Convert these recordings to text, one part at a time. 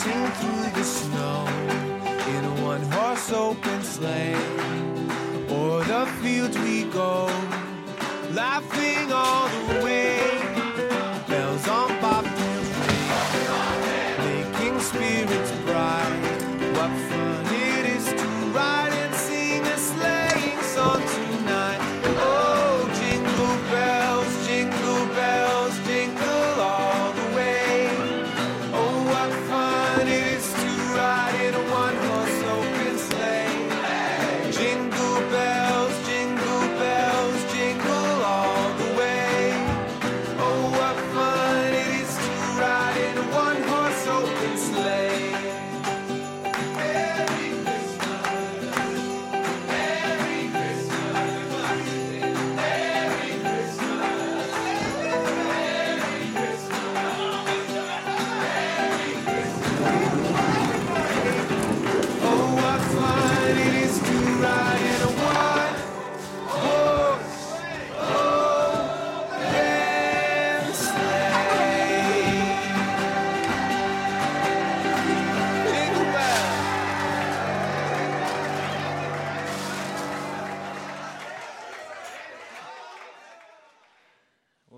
through the snow in a one horse open sleigh.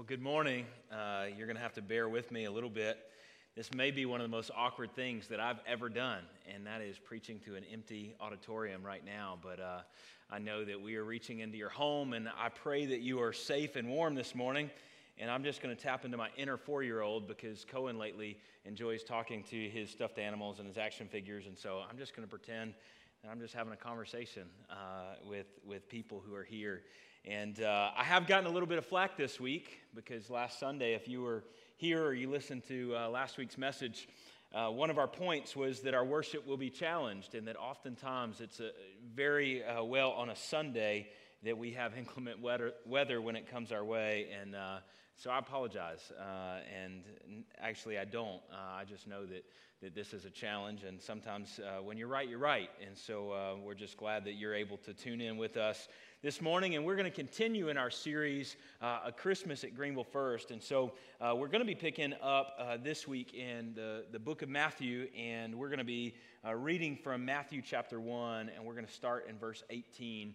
Well, good morning. Uh, you're going to have to bear with me a little bit. This may be one of the most awkward things that I've ever done, and that is preaching to an empty auditorium right now. But uh, I know that we are reaching into your home, and I pray that you are safe and warm this morning. And I'm just going to tap into my inner four year old because Cohen lately enjoys talking to his stuffed animals and his action figures. And so I'm just going to pretend that I'm just having a conversation uh, with, with people who are here. And uh, I have gotten a little bit of flack this week because last Sunday, if you were here or you listened to uh, last week's message, uh, one of our points was that our worship will be challenged, and that oftentimes it's very uh, well on a Sunday that we have inclement weather, weather when it comes our way. And uh, so I apologize. Uh, and actually, I don't. Uh, I just know that, that this is a challenge, and sometimes uh, when you're right, you're right. And so uh, we're just glad that you're able to tune in with us this morning, and we're going to continue in our series, uh, A Christmas at Greenville First. And so we're going to be picking up this week in the, the book of Matthew, and we're going to be reading from Matthew chapter 1, and we're going to start in verse 18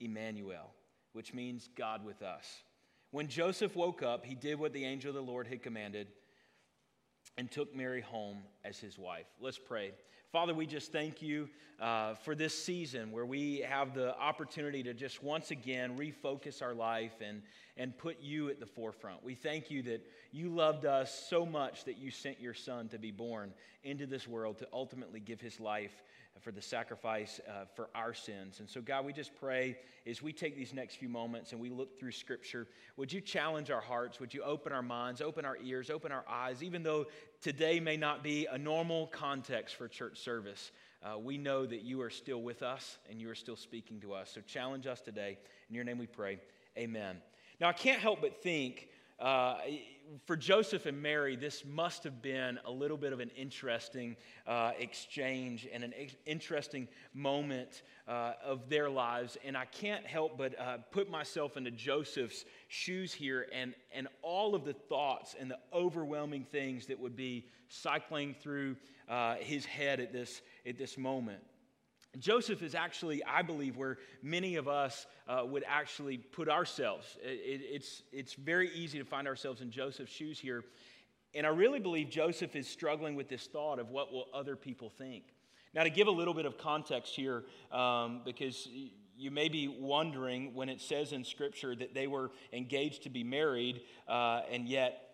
Emmanuel, which means God with us. When Joseph woke up, he did what the angel of the Lord had commanded and took Mary home as his wife. Let's pray. Father, we just thank you uh, for this season where we have the opportunity to just once again refocus our life and, and put you at the forefront. We thank you that you loved us so much that you sent your son to be born into this world to ultimately give his life for the sacrifice uh, for our sins. And so, God, we just pray as we take these next few moments and we look through Scripture, would you challenge our hearts? Would you open our minds, open our ears, open our eyes, even though today may not be a normal context for church service? Uh, we know that you are still with us and you are still speaking to us. So, challenge us today. In your name we pray. Amen. Now, I can't help but think uh, for Joseph and Mary, this must have been a little bit of an interesting uh, exchange and an ex- interesting moment uh, of their lives. And I can't help but uh, put myself into Joseph's shoes here and, and all of the thoughts and the overwhelming things that would be cycling through uh, his head at this, at this moment. Joseph is actually, I believe, where many of us uh, would actually put ourselves. It, it's, it's very easy to find ourselves in Joseph's shoes here. And I really believe Joseph is struggling with this thought of what will other people think. Now, to give a little bit of context here, um, because you may be wondering when it says in Scripture that they were engaged to be married, uh, and yet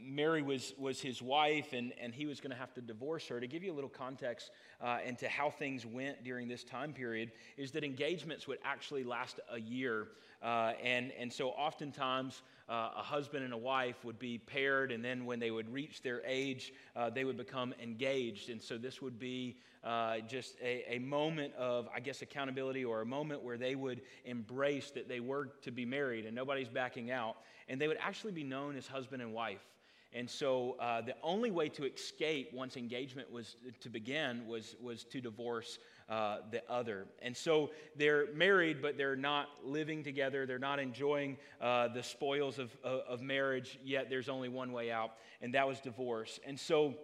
Mary was, was his wife, and, and he was going to have to divorce her. To give you a little context uh, into how things went during this time period, is that engagements would actually last a year. Uh, and, and so oftentimes, uh, a husband and a wife would be paired, and then when they would reach their age, uh, they would become engaged. And so this would be uh, just a, a moment of, I guess, accountability or a moment where they would embrace that they were to be married and nobody's backing out. And they would actually be known as husband and wife. And so uh, the only way to escape once engagement was to begin was, was to divorce uh, the other. And so they're married, but they're not living together. They're not enjoying uh, the spoils of, of, of marriage, yet there's only one way out, and that was divorce. And so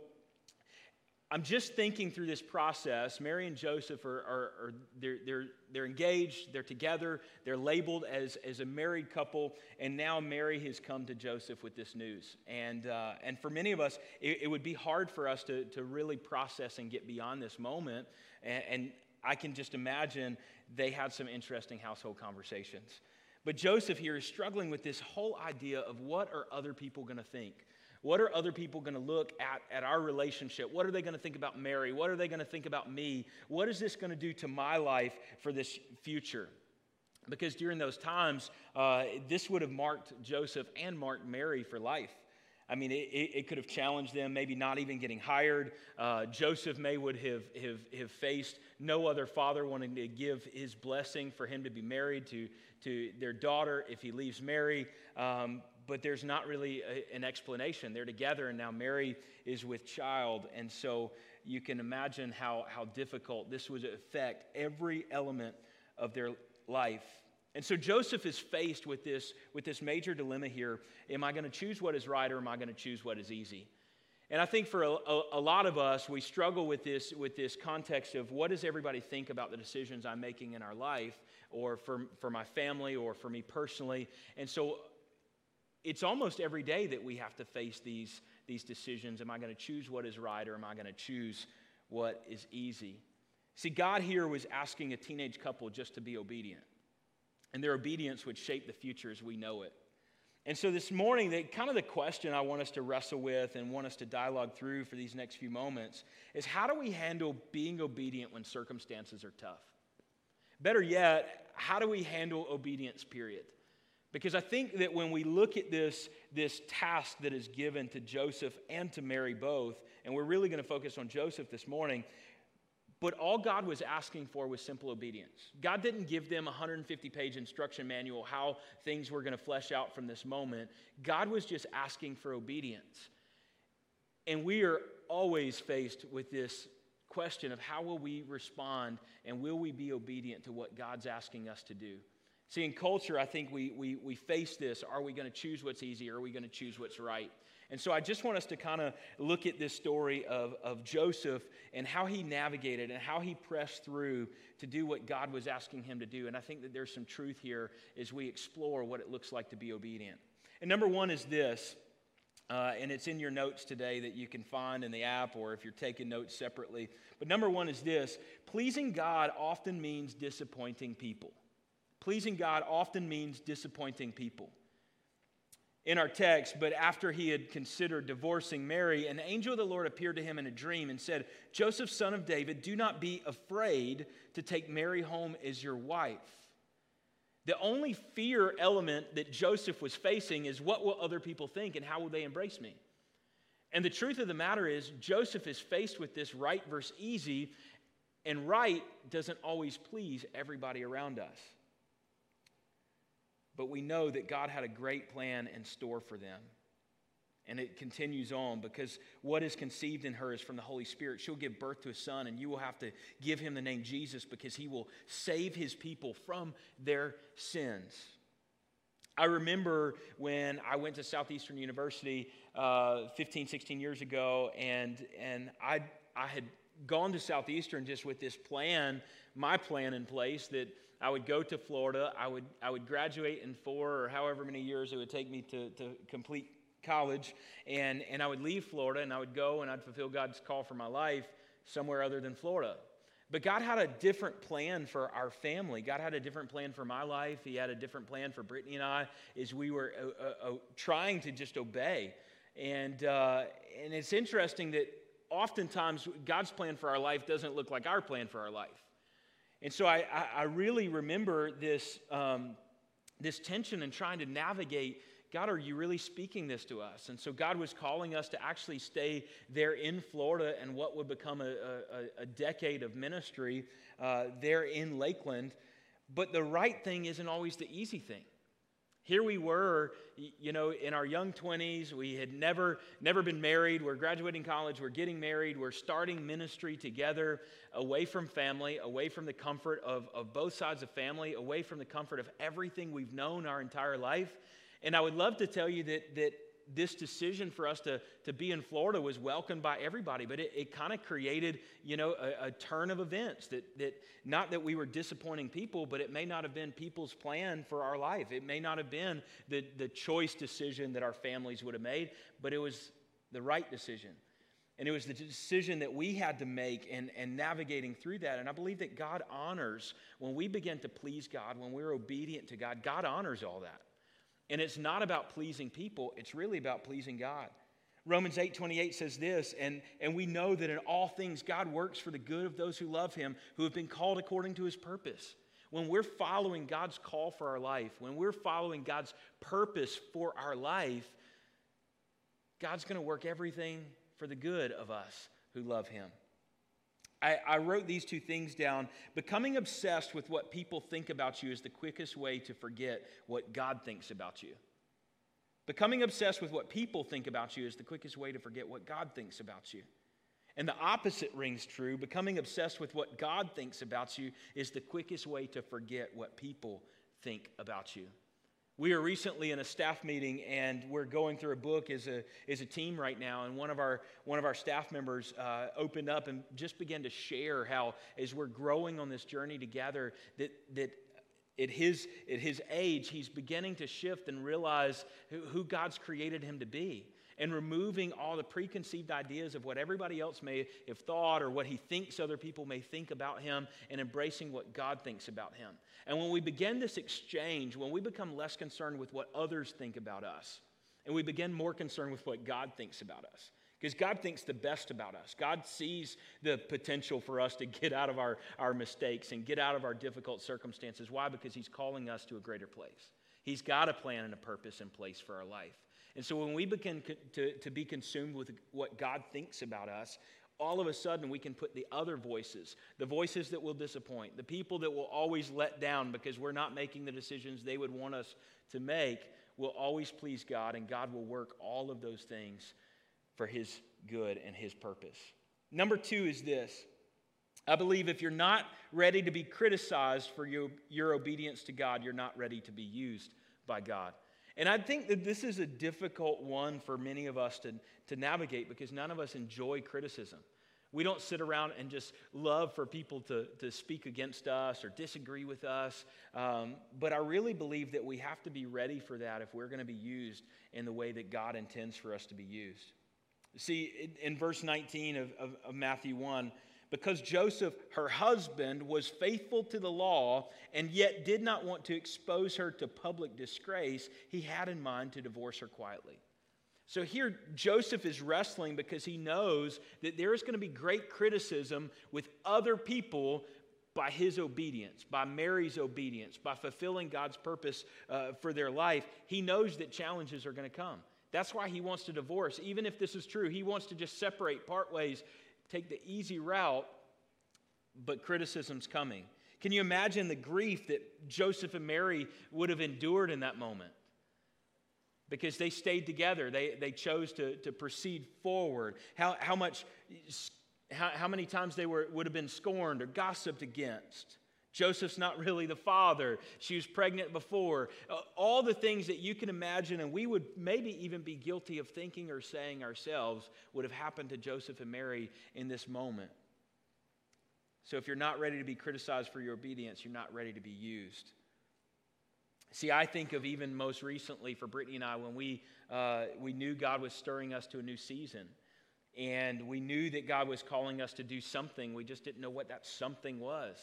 I'm just thinking through this process. Mary and Joseph are, are, are, they're, they're, they're engaged, they're together, they're labeled as, as a married couple, and now Mary has come to Joseph with this news. And, uh, and for many of us, it, it, would be hard for us to, to really process and get beyond this moment. And, and I can just imagine they had some interesting household conversations. But Joseph here is struggling with this whole idea of what are other people going to think? What are other people going to look at at our relationship? What are they going to think about Mary? What are they going to think about me? What is this going to do to my life for this future? Because during those times, uh, this would have marked Joseph and marked Mary for life. I mean, it, it, could have challenged them, maybe not even getting hired. Uh, Joseph may would have, have, have faced no other father wanting to give his blessing for him to be married to, to their daughter if he leaves Mary. Um, but there's not really a, an explanation. They're together, and now Mary is with child. And so you can imagine how, how difficult this would affect every element of their life. And so Joseph is faced with this, with this major dilemma here. Am I going to choose what is right or am I going to choose what is easy? And I think for a, a, a, lot of us, we struggle with this, with this context of what does everybody think about the decisions I'm making in our life, or for, for my family, or for me personally. And so it's almost every day that we have to face these, these decisions. Am I going to choose what is right or am I going to choose what is easy? See, God here was asking a teenage couple just to be obedient. And their obedience would shape the future as we know it. And so this morning, the, kind of the question I want us to wrestle with and want us to dialogue through for these next few moments is how do we handle being obedient when circumstances are tough? Better yet, how do we handle obedience, period? Because I think that when we look at this, this task that is given to Joseph and to Mary both, and we're really going to focus on Joseph this morning, but all God was asking for was simple obedience. God didn't give them a 150 page instruction manual how things were going to flesh out from this moment. God was just asking for obedience. And we are always faced with this question of how will we respond and will we be obedient to what God's asking us to do? See, in culture, I think we, we, we face this. Are we going to choose what's easy or are we going to choose what's right? And so I just want us to kind of look at this story of, of Joseph and how he navigated and how he pressed through to do what God was asking him to do. And I think that there's some truth here as we explore what it looks like to be obedient. And number one is this, uh, and it's in your notes today that you can find in the app or if you're taking notes separately. But number one is this pleasing God often means disappointing people. Pleasing God often means disappointing people. In our text, but after he had considered divorcing Mary, an angel of the Lord appeared to him in a dream and said, Joseph, son of David, do not be afraid to take Mary home as your wife. The only fear element that Joseph was facing is what will other people think and how will they embrace me? And the truth of the matter is, Joseph is faced with this right versus easy, and right doesn't always please everybody around us. But we know that God had a great plan in store for them. And it continues on because what is conceived in her is from the Holy Spirit. She'll give birth to a son, and you will have to give him the name Jesus because he will save his people from their sins. I remember when I went to Southeastern University uh, 15, 16 years ago, and, and I, I had gone to Southeastern just with this plan, my plan in place that I would go to Florida. I would, I would graduate in four or however many years it would take me to, to complete college. And, and I would leave Florida and I would go and I'd fulfill God's call for my life somewhere other than Florida. But God had a different plan for our family. God had a different plan for my life. He had a different plan for Brittany and I as we were uh, uh, uh, trying to just obey. And, uh, and it's interesting that oftentimes God's plan for our life doesn't look like our plan for our life. And so I, I, really remember this, um, this tension and trying to navigate God, are you really speaking this to us? And so God was calling us to actually stay there in Florida and what would become a, a, a decade of ministry uh, there in Lakeland. But the right thing isn't always the easy thing. Here we were, you know, in our young 20s. We had never, never been married. We're graduating college. We're getting married. We're starting ministry together, away from family, away from the comfort of, of both sides of family, away from the comfort of everything we've known our entire life. And I would love to tell you that, that this decision for us to, to be in Florida was welcomed by everybody, but it, it kind of created, you know, a, a, turn of events that, that not that we were disappointing people, but it may not have been people's plan for our life. It may not have been the, the choice decision that our families would have made, but it was the right decision. And it was the decision that we had to make and, and navigating through that. And I believe that God honors when we begin to please God, when we're obedient to God, God honors all that. And it's not about pleasing people, it's really about pleasing God. Romans 8 28 says this, and, and we know that in all things God works for the good of those who love him, who have been called according to his purpose. When we're following God's call for our life, when we're following God's purpose for our life, God's going to work everything for the good of us who love him. I, I, wrote these two things down. Becoming obsessed with what people think about you is the quickest way to forget what God thinks about you. Becoming obsessed with what people think about you is the quickest way to forget what God thinks about you. And the opposite rings true. Becoming obsessed with what God thinks about you is the quickest way to forget what people think about you. We were recently in a staff meeting and we're going through a book as a, as a team right now. And one of our, one of our staff members uh, opened up and just began to share how, as we're growing on this journey together, that, that at his, at his age, he's beginning to shift and realize who, who God's created him to be and removing all the preconceived ideas of what everybody else may have thought or what he thinks other people may think about him and embracing what God thinks about him. And when we begin this exchange, when we become less concerned with what others think about us, and we begin more concerned with what God thinks about us, because God thinks the best about us. God sees the potential for us to get out of our, our mistakes and get out of our difficult circumstances. Why? Because He's calling us to a greater place. He's got a plan and a purpose in place for our life. And so when we begin to, to be consumed with what God thinks about us, all of a sudden we can put the other voices, the voices that will disappoint, the people that will always let down because we're not making the decisions they would want us to make, will always please God, and God will work all of those things for His good and His purpose. Number two is this. I believe if you're not ready to be criticized for your, your obedience to God, you're not ready to be used by God. And I think that this is a difficult one for many of us to, to navigate because none of us enjoy criticism. We don't sit around and just love for people to, to speak against us or disagree with us. Um, but I really believe that we have to be ready for that if we're going to be used in the way that God intends for us to be used. See, in, verse 19 of, of, of Matthew 1, because Joseph, her husband, was faithful to the law and yet did not want to expose her to public disgrace, he had in mind to divorce her quietly. So here, Joseph is wrestling because he knows that there is going to be great criticism with other people by his obedience, by Mary's obedience, by fulfilling God's purpose uh, for their life. He knows that challenges are going to come. That's why he wants to divorce. Even if this is true, he wants to just separate, part ways take the easy route, but criticism's coming. Can you imagine the grief that Joseph and Mary would have endured in that moment? Because they stayed together, they, they chose to, to proceed forward. How, how, much, how, how many times they were, would have been scorned or gossiped against? Joseph's not really the father. She was pregnant before. Uh, all the things that you can imagine, and we would maybe even be guilty of thinking or saying ourselves, would have happened to Joseph and Mary in this moment. So if you're not ready to be criticized for your obedience, you're not ready to be used. See, I think of even most recently for Brittany and I when we, uh, we knew God was stirring us to a new season. And we knew that God was calling us to do something. We just didn't know what that something was.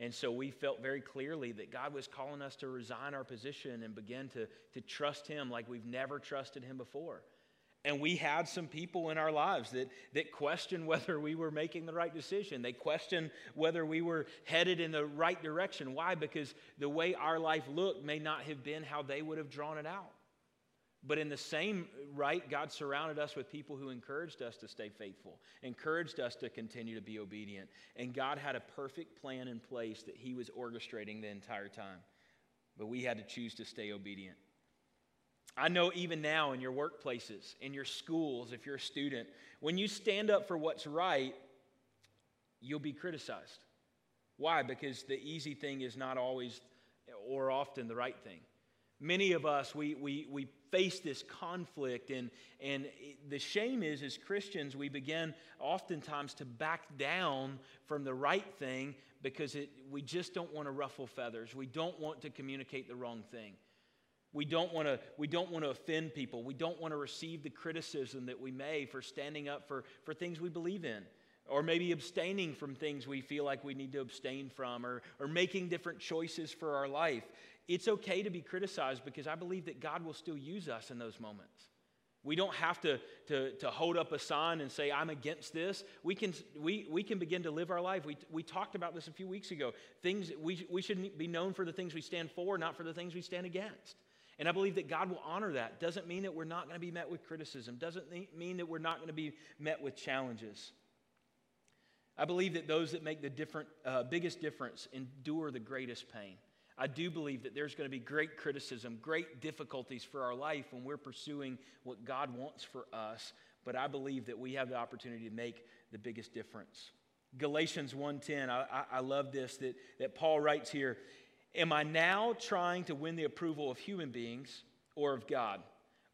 And so we felt very clearly that God was calling us to resign our position and begin to, to trust Him like we've never trusted Him before. And we had some people in our lives that, that questioned whether we were making the right decision. They questioned whether we were headed in the right direction. Why? Because the way our life looked may not have been how they would have drawn it out. But in the same right, God surrounded us with people who encouraged us to stay faithful, encouraged us to continue to be obedient. And God had a perfect plan in place that He was orchestrating the entire time. But we had to choose to stay obedient. I know even now in your workplaces, in your schools, if you're a student, when you stand up for what's right, you'll be criticized. Why? Because the easy thing is not always or often the right thing. Many of us, we, we, we face this conflict, and, and the shame is, as Christians, we begin oftentimes to back down from the right thing because it, we just don't want to ruffle feathers. We don't want to communicate the wrong thing. We don't want to we don't want to offend people. We don't want to receive the criticism that we may for standing up for, for things we believe in. Or maybe abstaining from things we feel like we need to abstain from, or, or making different choices for our life. It's okay to be criticized because I believe that God will still use us in those moments. We don't have to, to, to hold up a sign and say, I'm against this. We can, we, we can begin to live our life. We, we talked about this a few weeks ago. Things, we, we should be known for the things we stand for, not for the things we stand against. And I believe that God will honor that. Doesn't mean that we're not going to be met with criticism, doesn't mean that we're not going to be met with challenges. I believe that those that make the different, uh, biggest difference endure the greatest pain. I do believe that there's going to be great criticism, great difficulties for our life when we're pursuing what God wants for us, but I believe that we have the opportunity to make the biggest difference. Galatians 1:10, I, I, I love this that, that Paul writes here. Am I now trying to win the approval of human beings or of God?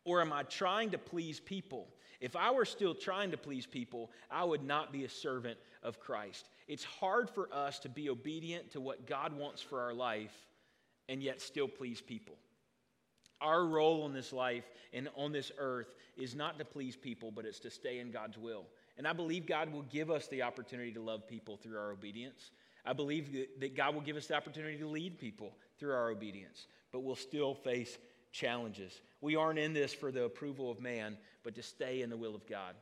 Or am I trying to please people? If I were still trying to please people, I would not be a servant of Christ. It's hard for us to be obedient to what God wants for our life and yet still please people. Our role in this life and on this earth is not to please people, but it's to stay in God's will. And I believe God will give us the opportunity to love people through our obedience. I believe that God will give us the opportunity to lead people through our obedience, but we'll still face challenges. We aren't in this for the approval of man, but to stay in the will of God.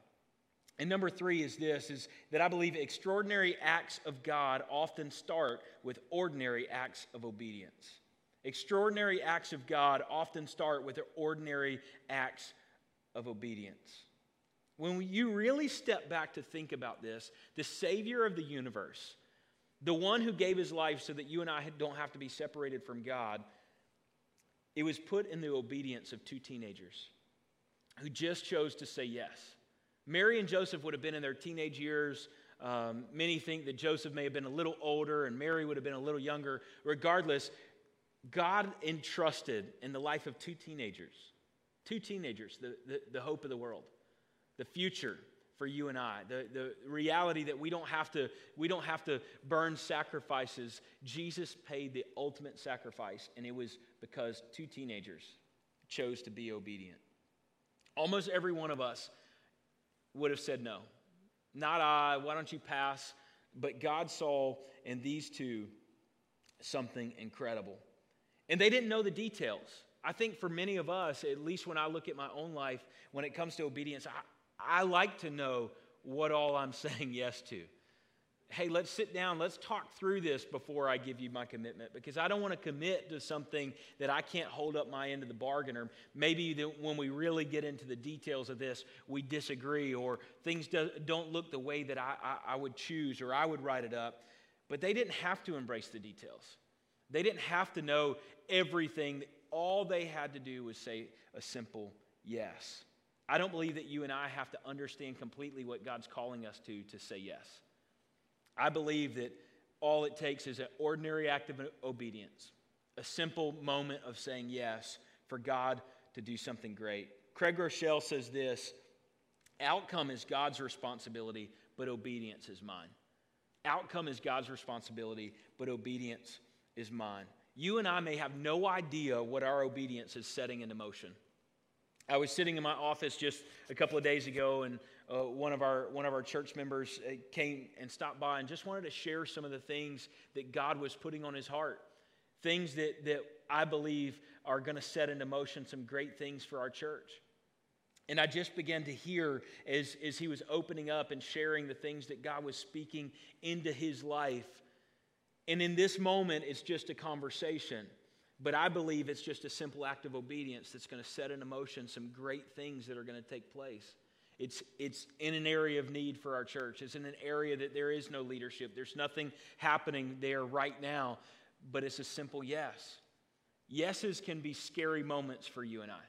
And number three is this is that I believe extraordinary acts of God often start with ordinary acts of obedience. Extraordinary acts of God often start with ordinary acts of obedience. When you really step back to think about this, the Savior of the universe, the one who gave his life so that you and I don't have to be separated from God, it was put in the obedience of two teenagers who just chose to say yes. Mary and Joseph would have been in their teenage years. Um, many think that Joseph may have been a little older and Mary would have been a little younger. Regardless, God entrusted in the life of two teenagers, two teenagers, the, the, the, hope of the world, the future for you and I, the, the reality that we don't, have to, we don't have to burn sacrifices. Jesus paid the ultimate sacrifice, and it was because two teenagers chose to be obedient. Almost every one of us would have said no. Not I, why don't you pass? But God saw in these two something incredible. And they didn't know the details. I think for many of us, at least when I look at my own life, when it comes to obedience, I, I like to know what all I'm saying yes to. Hey, let's sit down, let's talk through this before I give you my commitment because I don't want to commit to something that I can't hold up my end of the bargain. Or maybe when we really get into the details of this, we disagree or things do, not look the way that I, I, I would choose or I would write it up. But they didn't have to embrace the details. They didn't have to know everything. All they had to do was say a simple yes. I don't believe that you and I have to understand completely what God's calling us to to say yes. I believe that all it takes is an ordinary act of obedience, a simple moment of saying yes for God to do something great. Craig Groeschel says this outcome is God's responsibility, but obedience is mine. Outcome is God's responsibility, but obedience is mine. You and I may have no idea what our obedience is setting into motion. I was sitting in my office just a couple of days ago, and uh, one, of our, one of our church members uh, came and stopped by and just wanted to share some of the things that God was putting on his heart. Things that, that I believe are going to set into motion some great things for our church. And I just began to hear as, as he was opening up and sharing the things that God was speaking into his life. And in this moment, it's just a conversation. But I believe it's just a simple act of obedience that's going to set in motion some great things that are going to take place. It's, it's in an area of need for our church. It's in an area that there is no leadership. There's nothing happening there right now, but it's a simple yes. Yeses can be scary moments for you and I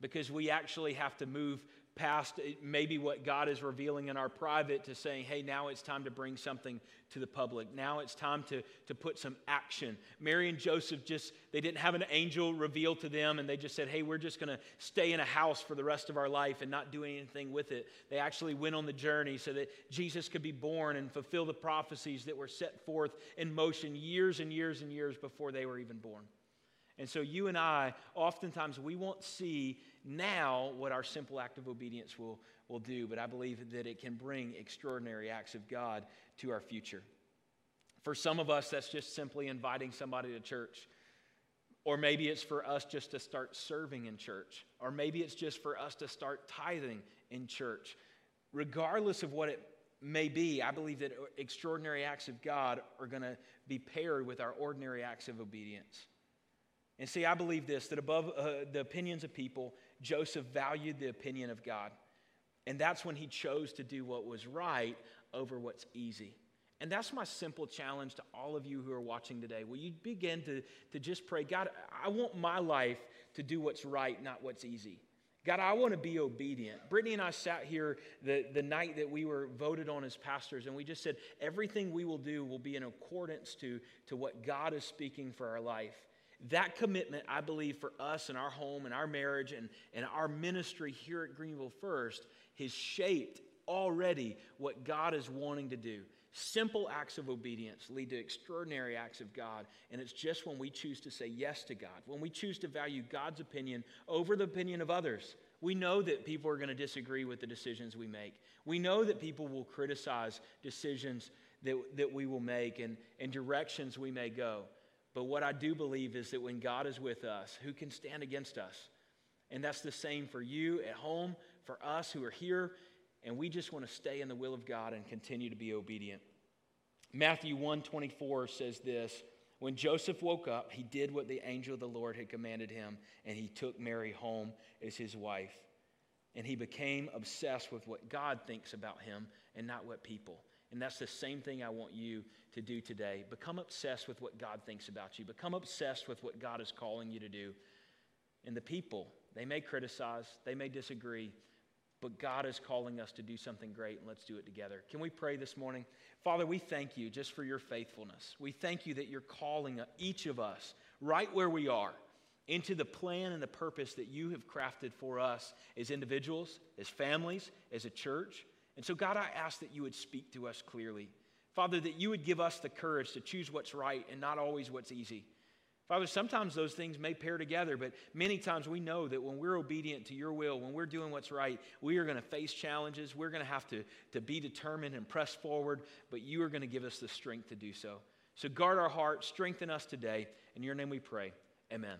because we actually have to move past maybe what God is revealing in our private to saying, hey, now it's time to bring something to the public. Now it's time to, to put some action. Mary and Joseph just, they didn't have an angel reveal to them and they just said, hey, we're just going to stay in a house for the rest of our life and not do anything with it. They actually went on the journey so that Jesus could be born and fulfill the prophecies that were set forth in motion years and years and years before they were even born. And so you and I, oftentimes, we won't see now what our simple act of obedience will, will do, but I believe that it can bring extraordinary acts of God to our future. For some of us, that's just simply inviting somebody to church. Or maybe it's for us just to start serving in church. Or maybe it's just for us to start tithing in church. Regardless of what it may be, I believe that extraordinary acts of God are going to be paired with our ordinary acts of obedience. And see, I believe this that above uh, the opinions of people, Joseph valued the opinion of God. And that's when he chose to do what was right over what's easy. And that's my simple challenge to all of you who are watching today. Will you begin to, to just pray, God, I want my life to do what's right, not what's easy. God, I want to be obedient. Brittany and I sat here the, the night that we were voted on as pastors, and we just said everything we will do will be in accordance to, to what God is speaking for our life. That commitment, I believe, for us and our home and our marriage and, and our ministry here at Greenville First has shaped already what God is wanting to do. Simple acts of obedience lead to extraordinary acts of God. And it's just when we choose to say yes to God, when we choose to value God's opinion over the opinion of others. We know that people are going to disagree with the decisions we make. We know that people will criticize decisions that, that we will make and, and directions we may go. But what I do believe is that when God is with us, who can stand against us? And that's the same for you at home, for us who are here, and we just want to stay in the will of God and continue to be obedient. Matthew 1:24 says this, when Joseph woke up, he did what the angel of the Lord had commanded him, and he took Mary home as his wife. And he became obsessed with what God thinks about him and not what people. And that's the same thing I want you to do today. Become obsessed with what God thinks about you, become obsessed with what God is calling you to do. And the people, they may criticize, they may disagree, but God is calling us to do something great, and let's do it together. Can we pray this morning? Father, we thank you just for your faithfulness. We thank you that you're calling each of us right where we are into the plan and the purpose that you have crafted for us as individuals, as families, as a church. And so, God, I ask that you would speak to us clearly. Father, that you would give us the courage to choose what's right and not always what's easy. Father, sometimes those things may pair together, but many times we know that when we're obedient to your will, when we're doing what's right, we are going to face challenges. We're going to have to, to be determined and press forward, but you are going to give us the strength to do so. So guard our hearts, strengthen us today. In your name we pray. Amen.